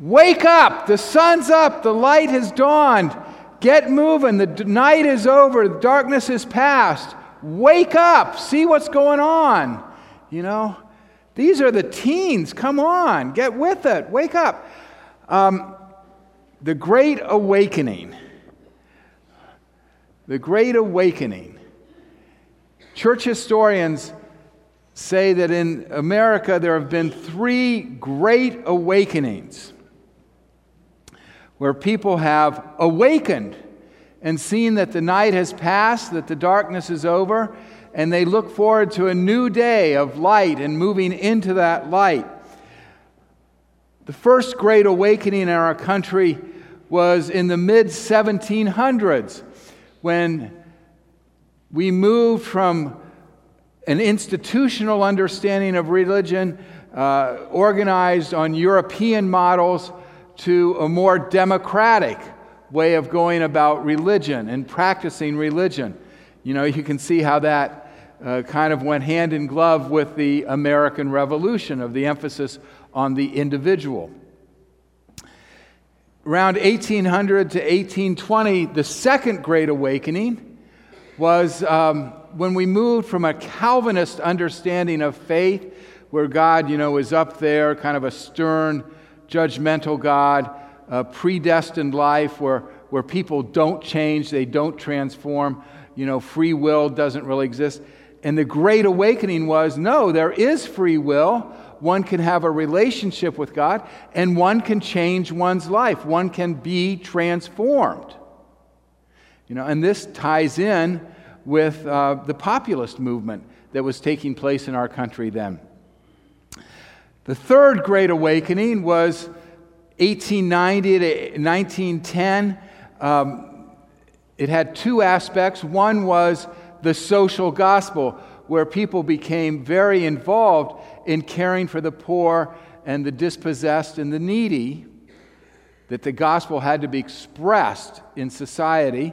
Wake up! The sun's up, the light has dawned. Get moving. The night is over, the darkness is past. Wake up! See what's going on. You know, these are the teens. Come on, get with it. Wake up. Um, the Great Awakening. The Great Awakening. Church historians say that in America there have been three great awakenings where people have awakened and seen that the night has passed, that the darkness is over, and they look forward to a new day of light and moving into that light. The first great awakening in our country was in the mid 1700s when we moved from an institutional understanding of religion uh, organized on European models to a more democratic way of going about religion and practicing religion. You know, you can see how that uh, kind of went hand in glove with the American Revolution of the emphasis on the individual. Around 1800 to 1820, the second Great Awakening was um, when we moved from a Calvinist understanding of faith, where God, you know, is up there, kind of a stern, judgmental God, a predestined life where, where people don't change, they don't transform, you know, free will doesn't really exist. And the great awakening was no, there is free will one can have a relationship with God, and one can change one's life. One can be transformed. You know, and this ties in with uh, the populist movement that was taking place in our country then. The third great awakening was 1890 to 1910. Um, it had two aspects. One was the social gospel, where people became very involved in caring for the poor and the dispossessed and the needy, that the gospel had to be expressed in society,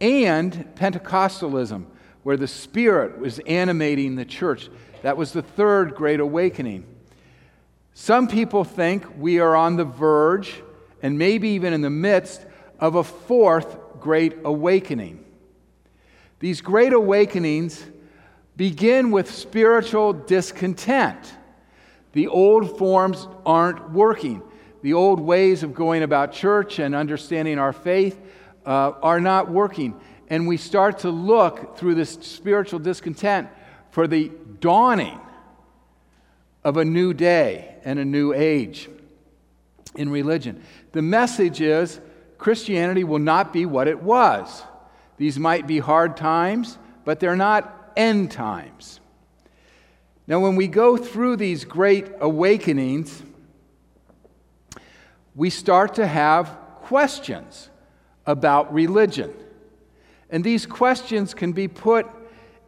and Pentecostalism, where the Spirit was animating the church. That was the third great awakening. Some people think we are on the verge, and maybe even in the midst, of a fourth great awakening. These great awakenings begin with spiritual discontent. The old forms aren't working. The old ways of going about church and understanding our faith uh, are not working. And we start to look through this spiritual discontent for the dawning of a new day and a new age in religion. The message is Christianity will not be what it was. These might be hard times, but they're not end times. Now, when we go through these great awakenings, we start to have questions about religion. And these questions can be put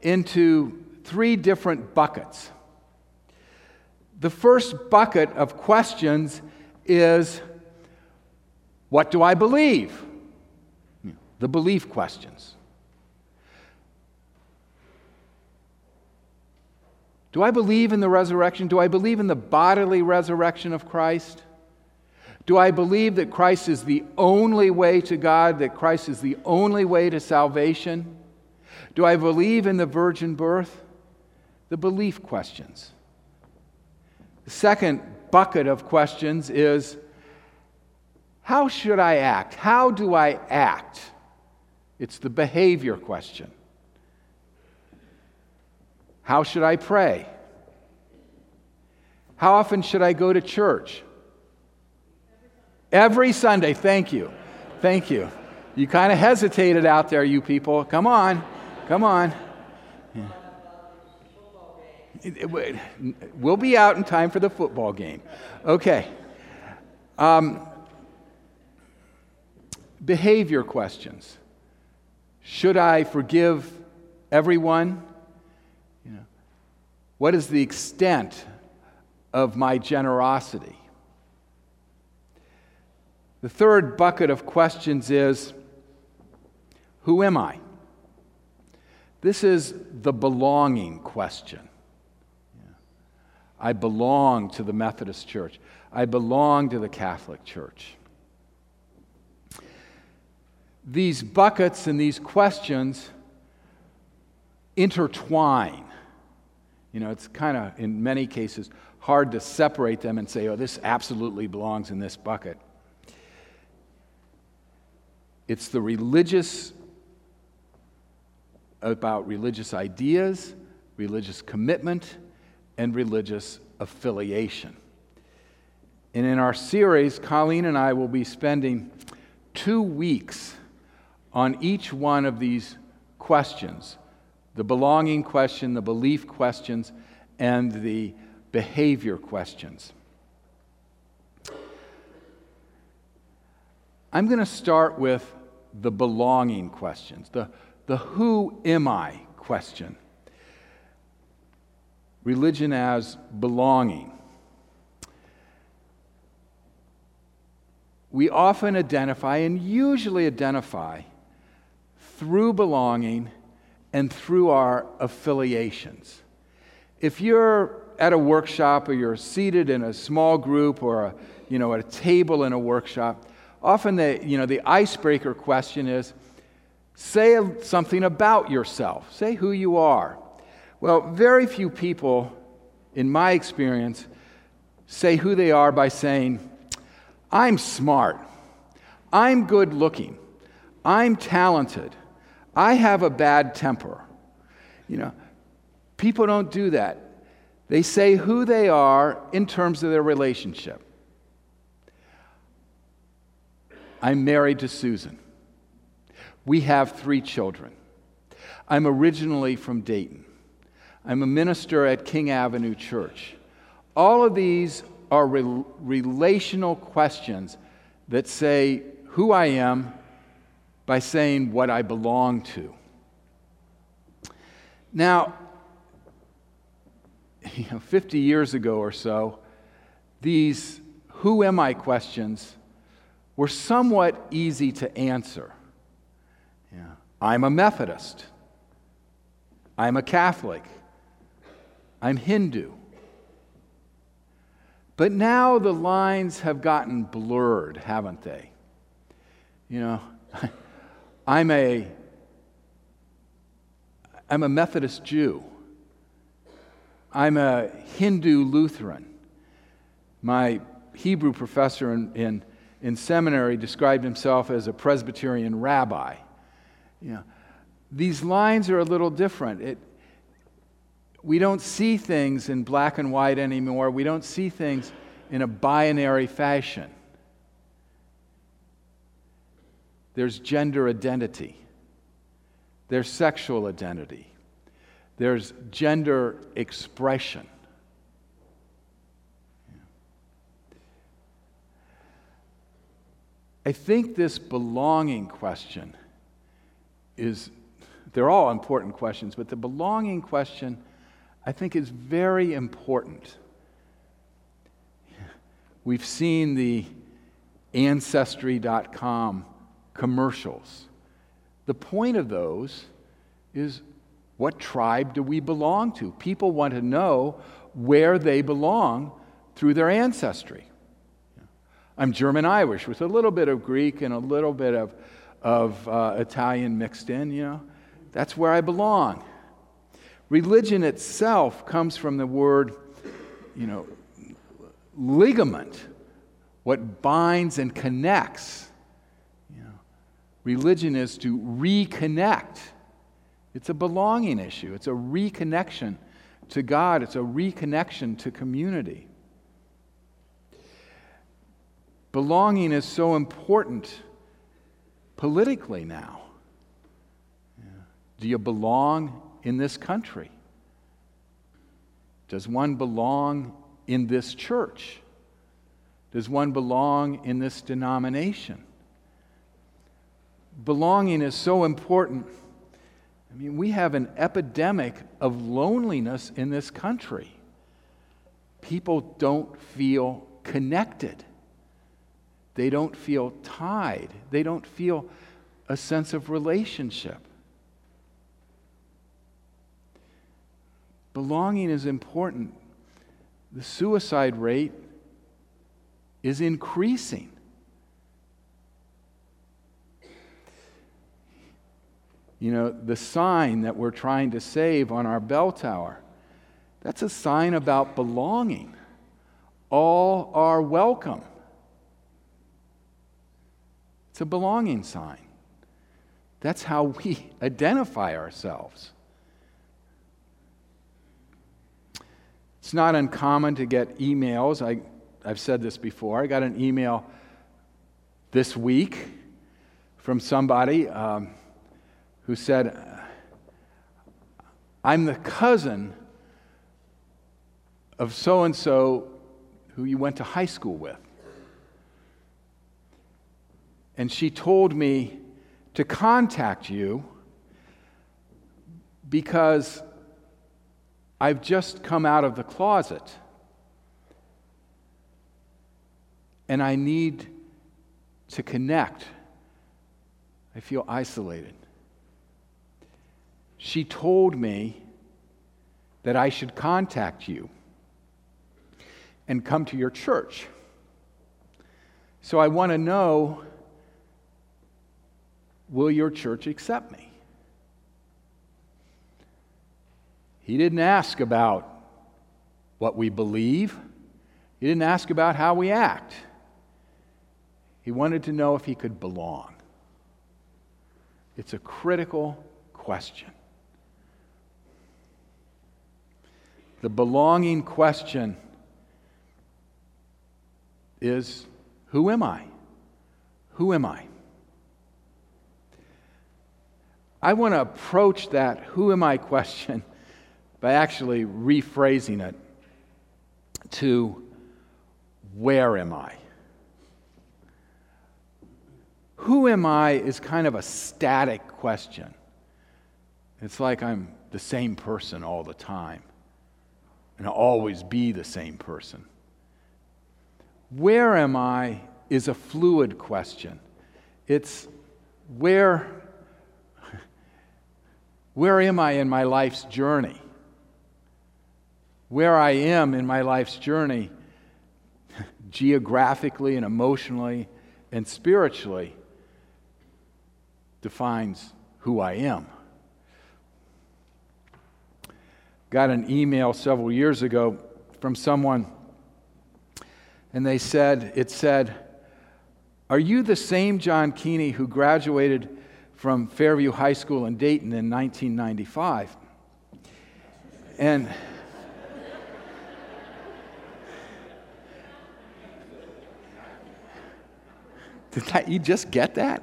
into three different buckets. The first bucket of questions is what do I believe? The belief questions. Do I believe in the resurrection? Do I believe in the bodily resurrection of Christ? Do I believe that Christ is the only way to God, that Christ is the only way to salvation? Do I believe in the virgin birth? The belief questions. The second bucket of questions is how should I act? How do I act? It's the behavior question. How should I pray? How often should I go to church? Every Sunday. Thank you. Thank you. You kind of hesitated out there, you people. Come on. Come on. We'll be out in time for the football game. Okay. Um, behavior questions. Should I forgive everyone? What is the extent of my generosity? The third bucket of questions is Who am I? This is the belonging question. I belong to the Methodist Church. I belong to the Catholic Church. These buckets and these questions intertwine. You know, it's kind of, in many cases, hard to separate them and say, oh, this absolutely belongs in this bucket. It's the religious, about religious ideas, religious commitment, and religious affiliation. And in our series, Colleen and I will be spending two weeks on each one of these questions the belonging question, the belief questions, and the behavior questions. I'm going to start with the belonging questions, the, the who am I question. Religion as belonging. We often identify and usually identify through belonging and through our affiliations. If you're at a workshop or you're seated in a small group or a, you know, at a table in a workshop, often the, you know, the icebreaker question is say something about yourself, say who you are. Well, very few people, in my experience, say who they are by saying, I'm smart, I'm good looking, I'm talented, I have a bad temper. You know, people don't do that. They say who they are in terms of their relationship. I'm married to Susan. We have three children. I'm originally from Dayton. I'm a minister at King Avenue Church. All of these are re- relational questions that say who I am by saying what I belong to. Now, you know, 50 years ago or so, these who am I questions were somewhat easy to answer. Yeah. I'm a Methodist. I'm a Catholic. I'm Hindu. But now the lines have gotten blurred, haven't they? You know, I'm a I'm a Methodist Jew. I'm a Hindu Lutheran. My Hebrew professor in, in, in, seminary described himself as a Presbyterian rabbi. You know, these lines are a little different. It, we don't see things in black and white anymore. We don't see things in a binary fashion. There's gender identity, there's sexual identity, there's gender expression. I think this belonging question is, they're all important questions, but the belonging question I think is very important. We've seen the Ancestry.com commercials. The point of those is what tribe do we belong to? People want to know where they belong through their ancestry. I'm German Irish with a little bit of Greek and a little bit of, of uh, Italian mixed in, you know. That's where I belong. Religion itself comes from the word, you know, ligament, what binds and connects. You know, religion is to reconnect it's a belonging issue, it's a reconnection to God, it's a reconnection to community. Belonging is so important politically now. Yeah. Do you belong in this country? Does one belong in this church? Does one belong in this denomination? Belonging is so important I mean, we have an epidemic of loneliness in this country. People don't feel connected, they don't feel tied, they don't feel a sense of relationship. Belonging is important. The suicide rate is increasing. You know, the sign that we're trying to save on our bell tower, that's a sign about belonging. All are welcome. It's a belonging sign. That's how we identify ourselves. It's not uncommon to get emails. I, I've said this before. I got an email this week from somebody. Um, who said, I'm the cousin of so and so who you went to high school with. And she told me to contact you because I've just come out of the closet and I need to connect. I feel isolated she told me that I should contact you and come to your church. So I want to know will your church accept me? He didn't ask about what we believe, he didn't ask about how we act. He wanted to know if he could belong. It's a critical question. The belonging question is Who am I? Who am I? I want to approach that who am I question by actually rephrasing it to where am I? Who am I is kind of a static question. It's like I'm the same person all the time and I'll always be the same person. Where am I is a fluid question. It's where, where am I in my life's journey? Where I am in my life's journey, geographically and emotionally and spiritually, defines who I am. got an email several years ago from someone, and they said, it said, Are you the same John Keeney who graduated from Fairview High School in Dayton in 1995? And did that, you just get that?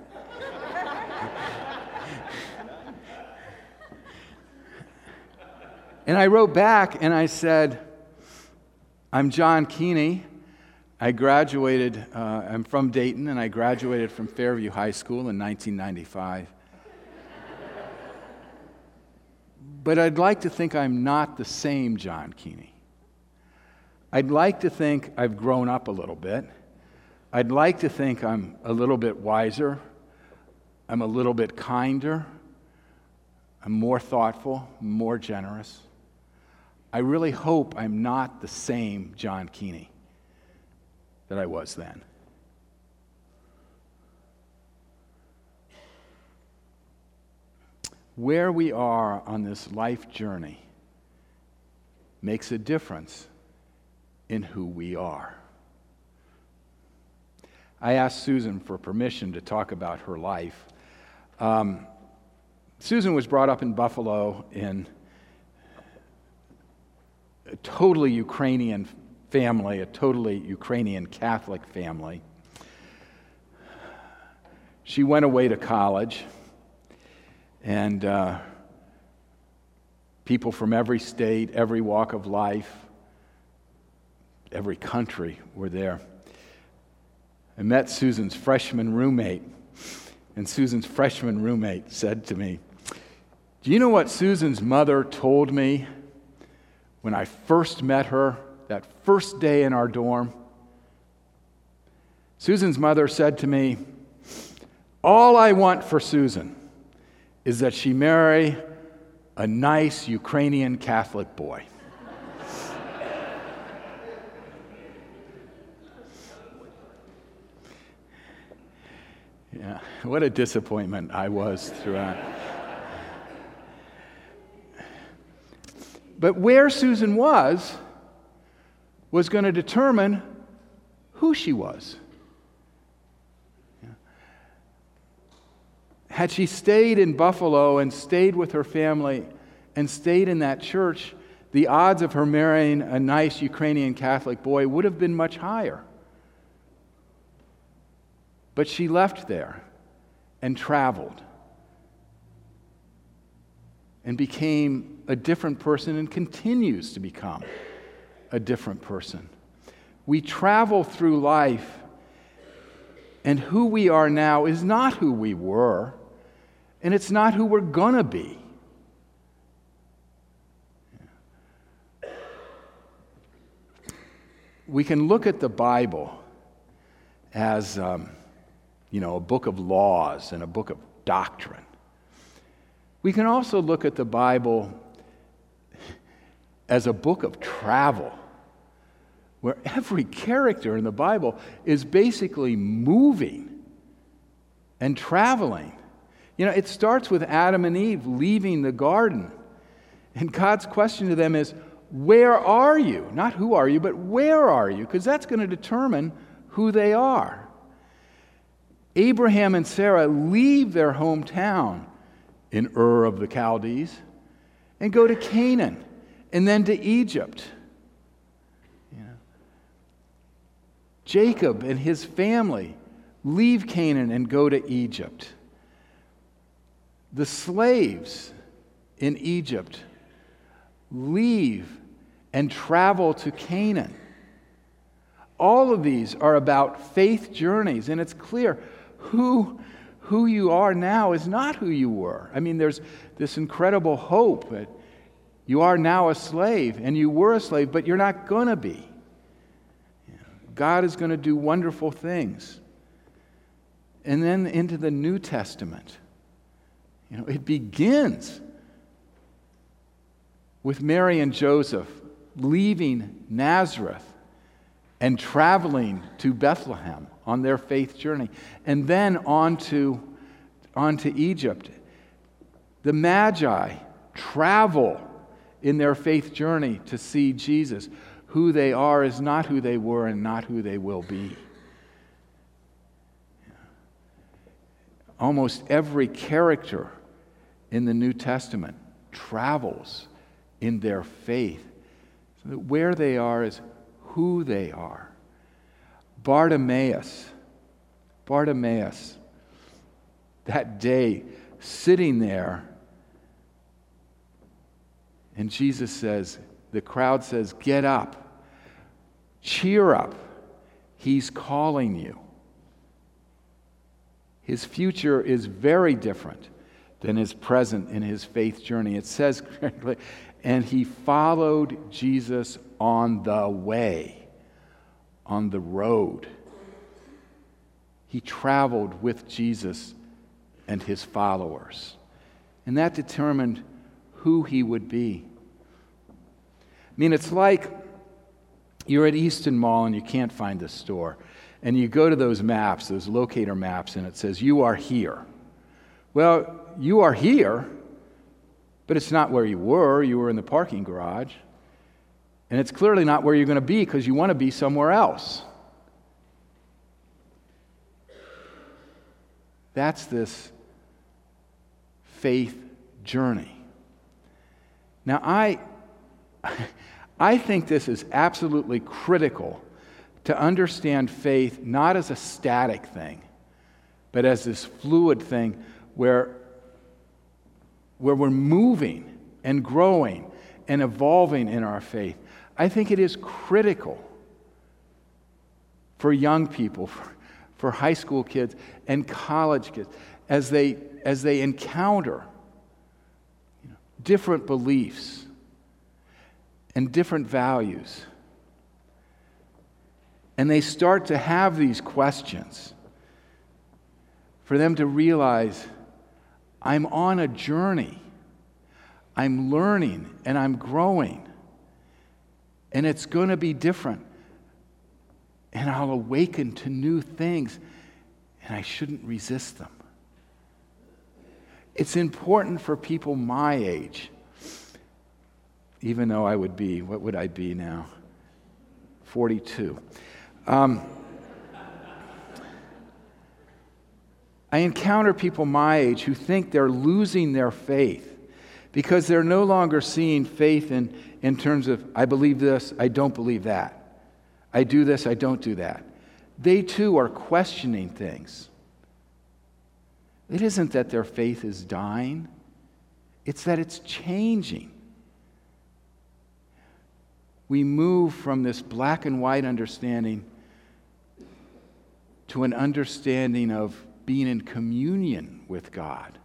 And I wrote back and I said, I'm John Keeney. I graduated, uh, I'm from Dayton, and I graduated from Fairview High School in 1995. but I'd like to think I'm not the same John Keeney. I'd like to think I've grown up a little bit. I'd like to think I'm a little bit wiser. I'm a little bit kinder. I'm more thoughtful, more generous. I really hope I'm not the same John Keeney that I was then. Where we are on this life journey makes a difference in who we are. I asked Susan for permission to talk about her life. Um, Susan was brought up in Buffalo in a totally Ukrainian family, a totally Ukrainian Catholic family. She went away to college, and uh, people from every state, every walk of life, every country were there. I met Susan's freshman roommate, and Susan's freshman roommate said to me, Do you know what Susan's mother told me? when I first met her, that first day in our dorm, Susan's mother said to me, All I want for Susan is that she marry a nice Ukrainian Catholic boy. Yeah, what a disappointment I was throughout. but where Susan was, was going to determine who she was. Had she stayed in Buffalo and stayed with her family and stayed in that church, the odds of her marrying a nice Ukrainian Catholic boy would have been much higher. But she left there and traveled and became a different person and continues to become a different person. We travel through life, and who we are now is not who we were and it's not who we're going to be. We can look at the Bible as, um, you know, a book of laws and a book of doctrine. We can also look at the Bible as a book of travel, where every character in the Bible is basically moving and traveling. You know, it starts with Adam and Eve leaving the garden. And God's question to them is, Where are you? Not who are you, but where are you? Because that's going to determine who they are. Abraham and Sarah leave their hometown in Ur of the Chaldees and go to Canaan and then to Egypt. Jacob and his family leave Canaan and go to Egypt the slaves in Egypt leave and travel to Canaan. All of these are about faith journeys, and it's clear who, who you are now is not who you were. I mean, there's this incredible hope that you are now a slave, and you were a slave, but you're not going to be. God is going to do wonderful things. And then into the New Testament. You know, it begins with Mary and Joseph leaving Nazareth and traveling to Bethlehem on their faith journey, and then on to, on to Egypt. The Magi travel in their faith journey to see Jesus. Who they are is not who they were and not who they will be. Almost every character in the New Testament travels in their faith. So that where they are is who they are. Bartimaeus, Bartimaeus, that day sitting there, and Jesus says, the crowd says, Get up, cheer up, he's calling you. His future is very different than his present in his faith journey. It says, and he followed Jesus on the way, on the road. He traveled with Jesus and his followers. And that determined who he would be. I mean, it's like you're at Easton Mall and you can't find the store. And you go to those maps, those locator maps, and it says, You are here. Well, you are here, but it's not where you were. You were in the parking garage. And it's clearly not where you're going to be because you want to be somewhere else. That's this faith journey. Now, I, I think this is absolutely critical to understand faith not as a static thing, but as this fluid thing where, where we're moving and growing and evolving in our faith. I think it is critical for young people, for, for high school kids and college kids, as they, as they encounter you know, different beliefs and different values. And they start to have these questions for them to realize I'm on a journey. I'm learning and I'm growing. And it's going to be different. And I'll awaken to new things. and I shouldn't resist them. It's important for people my age, even though I would be, what would I be now? 42. Um, I encounter people my age who think they're losing their faith because they're no longer seeing faith in, in terms of, I believe this, I don't believe that. I do this, I don't do that. They too are questioning things. It isn't that their faith is dying, it's that it's changing. We move from this black and white understanding to an understanding of being in communion with God,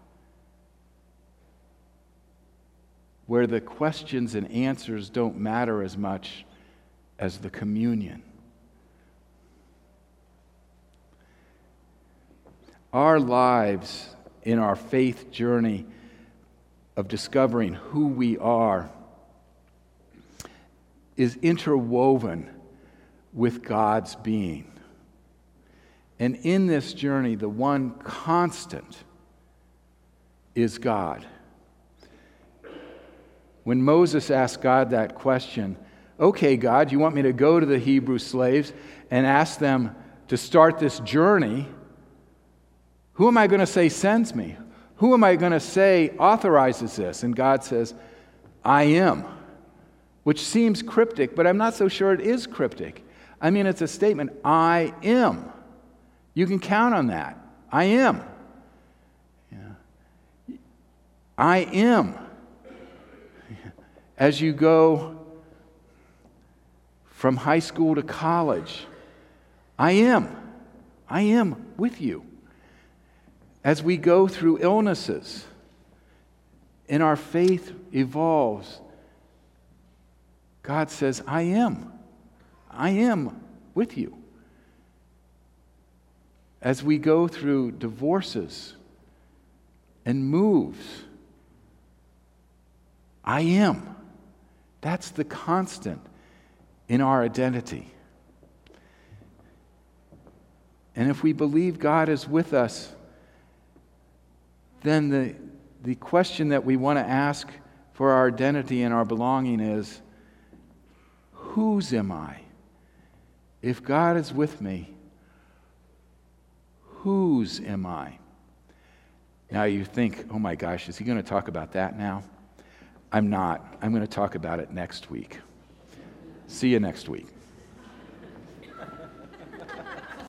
where the questions and answers don't matter as much as the communion. Our lives in our faith journey of discovering who we are is interwoven with God's being. And in this journey, the one constant is God. When Moses asked God that question, okay, God, you want me to go to the Hebrew slaves and ask them to start this journey? Who am I going to say sends me? Who am I going to say authorizes this? And God says, I am, which seems cryptic, but I'm not so sure it is cryptic. I mean, it's a statement I am. You can count on that. I am. Yeah. I am. As you go from high school to college. I am. I am with you. As we go through illnesses and our faith evolves, God says, I am. I am with you. As we go through divorces and moves, I am. That's the constant in our identity. And if we believe God is with us, then the, the question that we want to ask for our identity and our belonging is whose am I? If God is with me, whose am I? Now you think, oh my gosh, is he going to talk about that now? I'm not. I'm going to talk about it next week. See you next week.